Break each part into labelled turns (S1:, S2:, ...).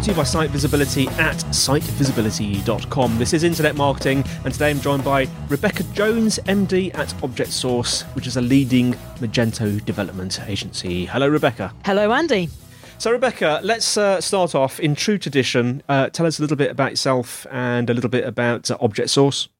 S1: Brought to you by Site Visibility at sitevisibility.com. This is Internet Marketing, and today I'm joined by Rebecca Jones, MD at Object Source, which is a leading Magento development agency. Hello, Rebecca.
S2: Hello, Andy.
S1: So, Rebecca, let's uh, start off in true tradition. Uh, tell us a little bit about yourself and a little bit about uh, Object Source.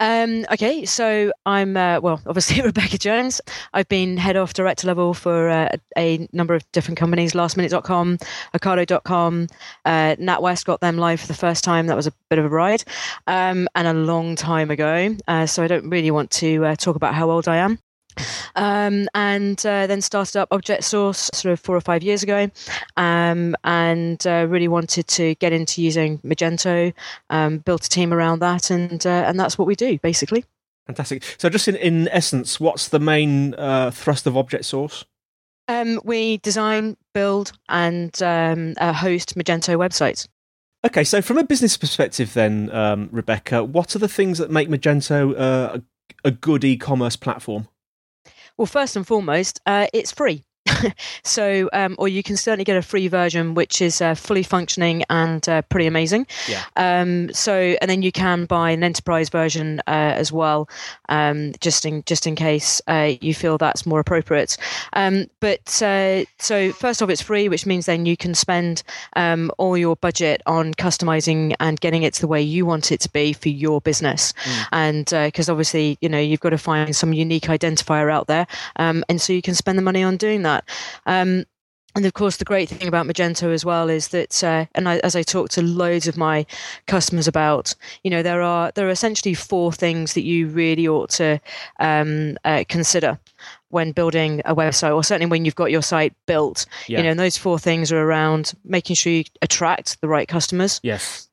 S2: Um, okay, so I'm, uh, well, obviously Rebecca Jones. I've been head of director level for uh, a number of different companies lastminute.com, Ocado.com, uh, NatWest got them live for the first time. That was a bit of a ride um, and a long time ago. Uh, so I don't really want to uh, talk about how old I am. Um, and uh, then started up Object Source sort of four or five years ago, um, and uh, really wanted to get into using Magento. Um, built a team around that, and uh, and that's what we do basically.
S1: Fantastic. So, just in, in essence, what's the main uh, thrust of Object Source?
S2: Um, we design, build, and um, uh, host Magento websites.
S1: Okay, so from a business perspective, then, um, Rebecca, what are the things that make Magento uh, a, a good e-commerce platform?
S2: Well, first and foremost, uh, it's free. so, um, or you can certainly get a free version, which is uh, fully functioning and uh, pretty amazing.
S1: Yeah.
S2: Um, so, and then you can buy an enterprise version uh, as well, um, just in just in case uh, you feel that's more appropriate. Um, but uh, so, first off, it's free, which means then you can spend um, all your budget on customizing and getting it to the way you want it to be for your business. Mm. And because obviously, you know, you've got to find some unique identifier out there, um, and so you can spend the money on doing that. Um, and of course, the great thing about Magento as well is that, uh, and I, as I talk to loads of my customers about, you know, there are there are essentially four things that you really ought to um, uh, consider when building a website, or certainly when you've got your site built.
S1: Yeah.
S2: You know, and those four things are around making sure you attract the right customers
S1: Yes.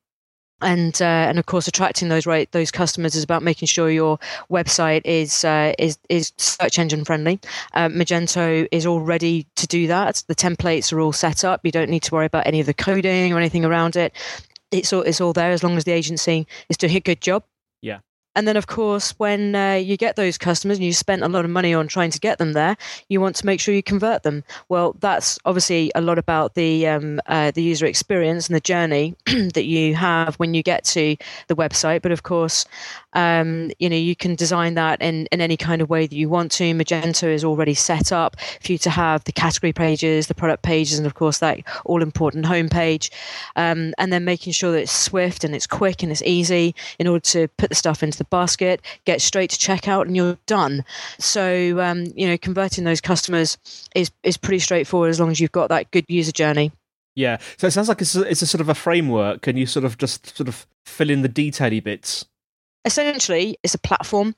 S2: And uh, and of course attracting those right those customers is about making sure your website is uh, is is search engine friendly. Uh, Magento is all ready to do that. The templates are all set up. You don't need to worry about any of the coding or anything around it. It's all it's all there as long as the agency is doing a good job.
S1: Yeah.
S2: And then, of course, when uh, you get those customers and you spent a lot of money on trying to get them there, you want to make sure you convert them. Well, that's obviously a lot about the um, uh, the user experience and the journey that you have when you get to the website. But of course, um, you know you can design that in, in any kind of way that you want to. Magento is already set up for you to have the category pages, the product pages, and of course that all important homepage. Um, and then making sure that it's swift and it's quick and it's easy in order to put the stuff into the basket, get straight to checkout, and you're done. So um, you know, converting those customers is is pretty straightforward as long as you've got that good user journey.
S1: Yeah. So it sounds like it's a, it's a sort of a framework, and you sort of just sort of fill in the detaily bits.
S2: Essentially, it's a platform,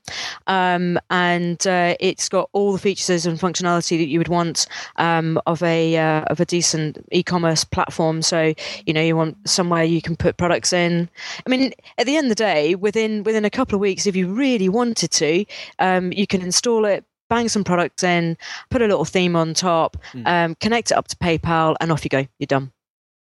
S2: um, and uh, it's got all the features and functionality that you would want um, of a uh, of a decent e-commerce platform. So, you know, you want somewhere you can put products in. I mean, at the end of the day, within within a couple of weeks, if you really wanted to, um, you can install it, bang some products in, put a little theme on top,
S1: Mm.
S2: um, connect it up to PayPal, and off you go. You're done.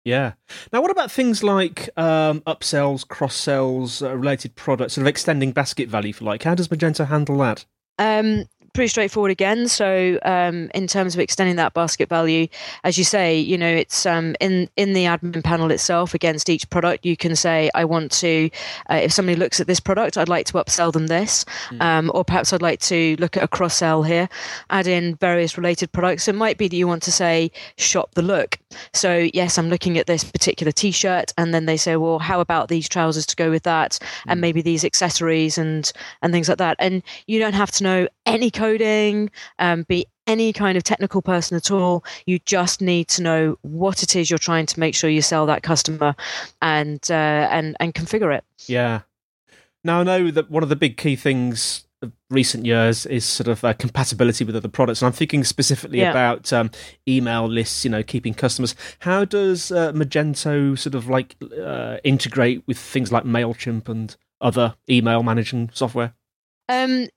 S1: Yeah. Now, what about things like um, upsells, cross sells, uh, related products, sort of extending basket value for like? How does Magento handle that?
S2: Um, pretty straightforward again. So um, in terms of extending that basket value, as you say, you know, it's um, in in the admin panel itself against each product. You can say, I want to, uh, if somebody looks at this product, I'd like to upsell them this, mm. um, or perhaps I'd like to look at a cross sell here, add in various related products. It might be that you want to say, shop the look. So yes, I'm looking at this particular T-shirt, and then they say, well, how about these trousers to go with that, mm. and maybe these accessories and and things like that. And you don't have to know any coding, um, be any kind of technical person at all. You just need to know what it is you're trying to make sure you sell that customer, and uh, and and configure it.
S1: Yeah. Now I know that one of the big key things recent years is sort of uh, compatibility with other products, and I'm thinking specifically yeah. about um, email lists. You know, keeping customers. How does uh, Magento sort of like uh, integrate with things like Mailchimp and other email managing software?
S2: Um,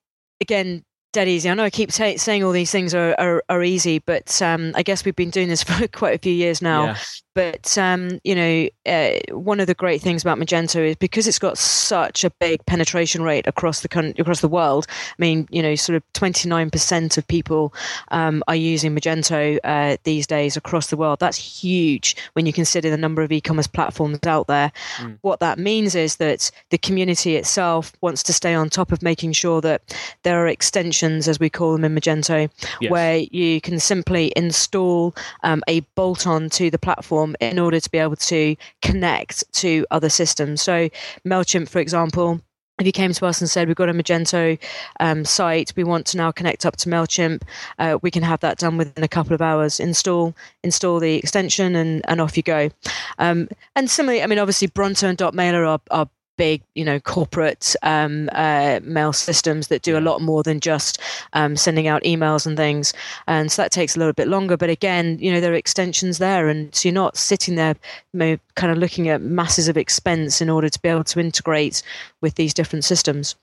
S2: again, dead easy. I know I keep t- saying all these things are, are, are easy, but um, I guess we've been doing this for quite a few years now. Yeah. But um, you know, uh, one of the great things about Magento is because it's got such a big penetration rate across the con- across the world. I mean, you know, sort of twenty nine percent of people um, are using Magento uh, these days across the world. That's huge when you consider the number of e-commerce platforms out there. Mm. What that means is that the community itself wants to stay on top of making sure that there are extensions, as we call them in Magento, yes. where you can simply install um, a bolt-on to the platform in order to be able to connect to other systems. So, MailChimp, for example, if you came to us and said we've got a Magento um, site, we want to now connect up to Mailchimp, uh, we can have that done within a couple of hours. Install install the extension and, and off you go. Um, and similarly, I mean, obviously Bronto and Dotmailer are, are big, you know, corporate um, uh, mail systems that do a lot more than just um, sending out emails and things. And so that takes a little bit longer. But again, you know, there are extensions there, and so you're not sitting there, you know, kind of looking at masses of expense in order to be able to integrate with these different systems.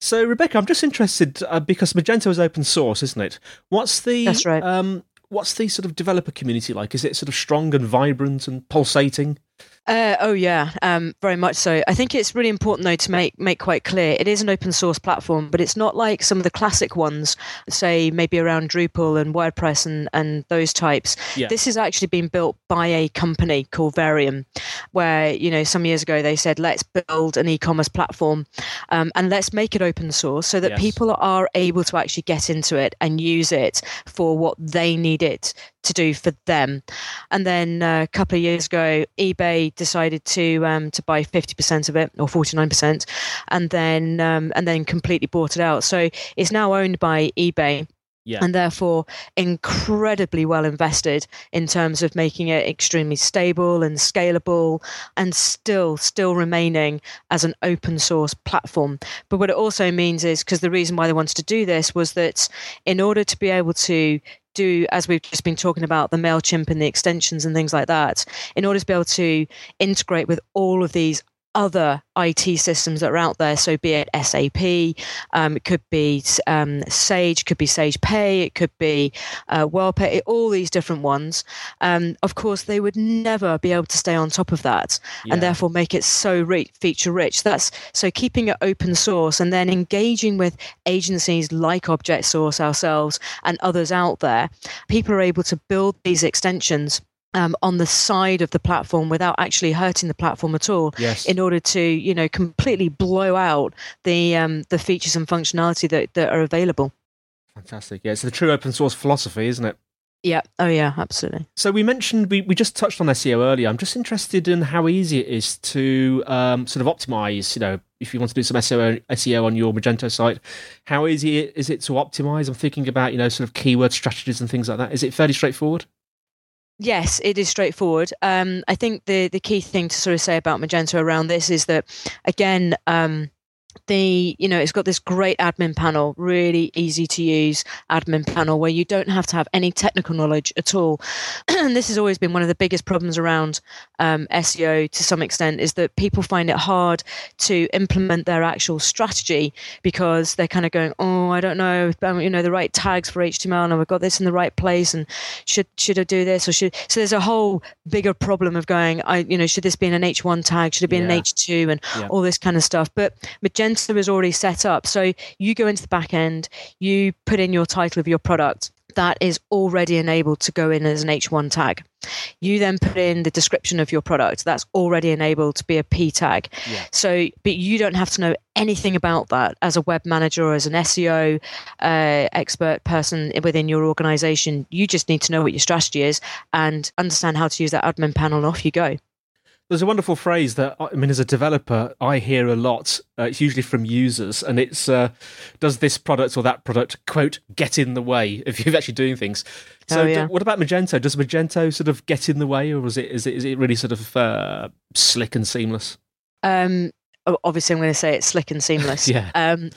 S1: So, Rebecca, I'm just interested uh, because Magento is open source, isn't it? What's the
S2: That's right.
S1: Um, what's the sort of developer community like? Is it sort of strong and vibrant and pulsating?
S2: Uh, oh yeah, um, very much so. I think it's really important though to make make quite clear it is an open source platform, but it's not like some of the classic ones, say maybe around Drupal and WordPress and and those types. Yeah. This is actually being built by a company called Varien, where you know some years ago they said let's build an e-commerce platform um, and let's make it open source so that yes. people are able to actually get into it and use it for what they need it to do for them. And then uh, a couple of years ago, eBay decided to um, to buy fifty percent of it or forty nine percent, and then um, and then completely bought it out. So it's now owned by eBay. Yeah. and therefore incredibly well invested in terms of making it extremely stable and scalable and still still remaining as an open source platform but what it also means is because the reason why they wanted to do this was that in order to be able to do, as we've just been talking about, the MailChimp and the extensions and things like that, in order to be able to integrate with all of these other IT systems that are out there. So, be it SAP, um, it could be um, Sage, could be Sage Pay, it could be uh, WorldPay, all these different ones. Um, of course, they would never be able to stay on top of that, yeah. and therefore make it so rich, feature rich. That's so keeping it open source and then engaging with agencies like Object Source ourselves and others out there. People are able to build these extensions um, on the side of the platform without actually hurting the platform at all
S1: yes.
S2: in order to you know completely blow out the um, the features and functionality that, that are available
S1: fantastic yeah it's the true open source philosophy isn't it
S2: yeah oh yeah absolutely
S1: so we mentioned we, we just touched on seo earlier i'm just interested in how easy it is to um, sort of optimize you know if you want to do some SEO, SEO on your Magento site, how easy is it to optimize? I'm thinking about, you know, sort of keyword strategies and things like that. Is it fairly straightforward?
S2: Yes, it is straightforward. Um, I think the the key thing to sort of say about Magento around this is that, again, um, the you know it's got this great admin panel really easy to use admin panel where you don't have to have any technical knowledge at all and this has always been one of the biggest problems around um, seo to some extent is that people find it hard to implement their actual strategy because they're kind of going oh i don't know um, you know the right tags for html and i've got this in the right place and should should i do this or should so there's a whole bigger problem of going i you know should this be in an h1 tag should it be yeah. an h2 and yeah. all this kind of stuff but Magento is already set up. So you go into the back end, you put in your title of your product. That is already enabled to go in as an H1 tag. You then put in the description of your product. That's already enabled to be a P tag. Yeah. So, but you don't have to know anything about that as a web manager or as an SEO uh, expert person within your organization. You just need to know what your strategy is and understand how to use that admin panel, and off you go.
S1: There's a wonderful phrase that I mean, as a developer, I hear a lot. Uh, it's usually from users, and it's uh, "Does this product or that product quote get in the way if you're actually doing things?" So, oh, yeah. what about Magento? Does Magento sort of get in the way, or is it is it is it really sort of uh, slick and seamless?
S2: Um, obviously, I'm going to say it's slick and seamless.
S1: yeah. Um,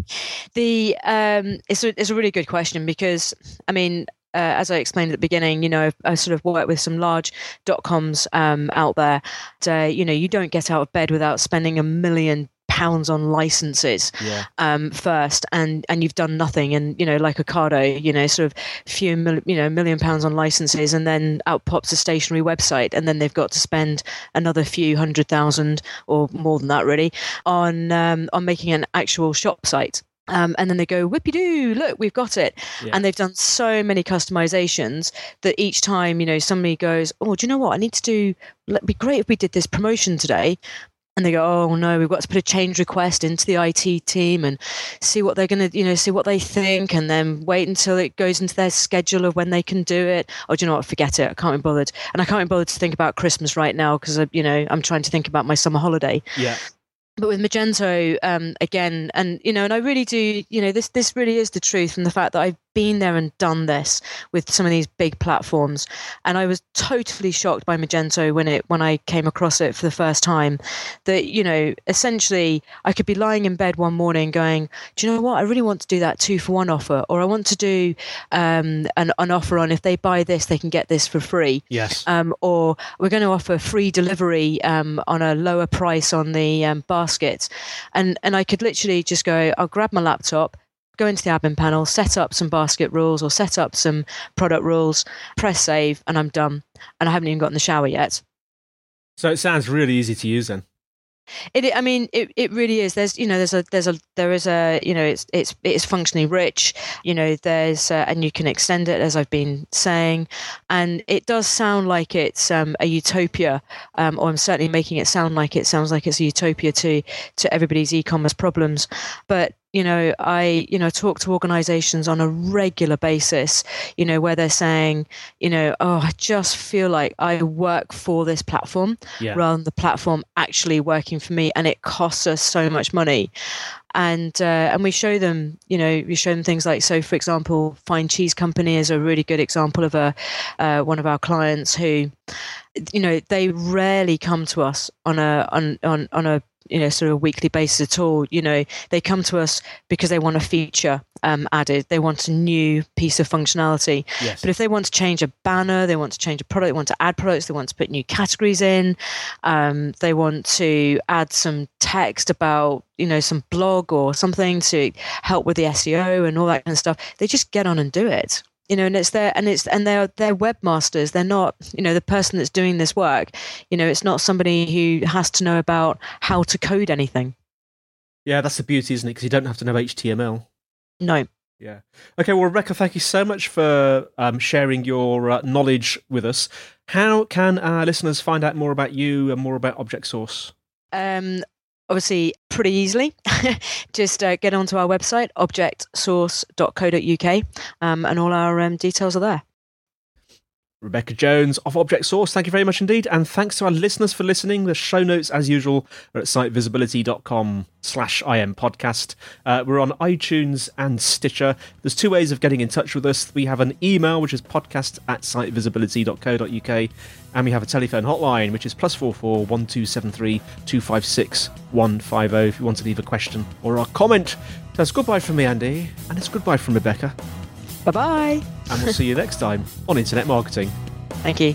S2: the um, it's a, it's a really good question because I mean uh, as I explained at the beginning, you know, I sort of work with some large dot coms um, out there. uh, you know, you don't get out of bed without spending a million pounds on licenses yeah. um, first, and and you've done nothing. And you know, like Ocado, you know, sort of few mil, you know million pounds on licenses, and then out pops a stationary website, and then they've got to spend another few hundred thousand or more than that, really, on um, on making an actual shop site. Um, and then they go whippy doo look we've got it. Yeah. and they've done so many customizations that each time you know somebody goes oh do you know what? I need to do it'd be great if we did this promotion today. And they go oh no we've got to put a change request into the it team and see what they're going to you know see what they think and then wait until it goes into their schedule of when they can do it. Oh do you know what? Forget it. I can't be bothered. And i can't be bothered to think about christmas right now because you know i'm trying to think about my summer holiday.
S1: Yeah
S2: but with Magento, um, again, and you know, and I really do, you know, this this really is the truth, and the fact that I've been there and done this with some of these big platforms. And i was totally shocked by magento when it when i came across it for the first time that you know essentially i could be lying in bed one morning going do you know what? I really want to do that two for one offer or i want to do um, an, an offer on if they buy this they can get this for free.
S1: Yes.
S2: Um, or we're going to offer free delivery um, on a lower price on the um, basket. And and i could literally just go i'll grab my laptop go into the admin panel, set up some basket rules or set up some product rules, press save, and I'm done. And I haven't even gotten the shower yet.
S1: So it sounds really easy to use then.
S2: It, I mean, it, it really is. There's, you know, there's a, there's a, there is a, you know, it's, it's, it's functionally rich. You know, there's, uh, and you can extend it as I've been saying, and it does sound like it's um, a utopia, um, or I'm certainly making it sound like it sounds like it's a utopia to to everybody's e-commerce problems. But you know i you know talk to organizations on a regular basis you know where they're saying you know oh i just feel like i work for this platform yeah. rather than the platform actually working for me and it costs us so much money and uh, and we show them you know we show them things like so for example fine cheese company is a really good example of a uh, one of our clients who you know they rarely come to us on a on on, on a you know sort of a weekly basis at all you know they come to us because they want a feature um, added. They want a new piece of functionality.
S1: Yes.
S2: but if they want to change a banner they want to change a product they want to add products they want to put new categories in um, they want to add some text about you know some blog or something to help with the seo and all that kind of stuff they just get on and do it you know and it's their and it's and they're they're webmasters. They're not you know the person that's doing this work. You know it's not somebody who has to know about how to code anything.
S1: Yeah that's the beauty isn't it? Because you don't have to know html
S2: no.
S1: Yeah. Okay well rebecca thank you so much for um, sharing your uh, knowledge with us. How can our listeners find out more about you and more about object source?
S2: Um, obviously pretty easily. Just uh, get onto our website, objectsource.co.uk, um, and all our um, details are there.
S1: Rebecca Jones of Object Source, thank you very much indeed. And thanks to our listeners for listening. The show notes, as usual, are at sitevisibility.com slash im podcast. Uh, we're on iTunes and Stitcher. There's two ways of getting in touch with us. We have an email, which is podcast at sitevisibility.co.uk. And we have a telephone hotline, which is plus four four one two seven three two five six one five zero. If you want to leave a question or a comment, that's goodbye from me, Andy, and it's goodbye from Rebecca.
S2: Bye bye.
S1: And we'll see you next time on Internet Marketing.
S2: Thank you.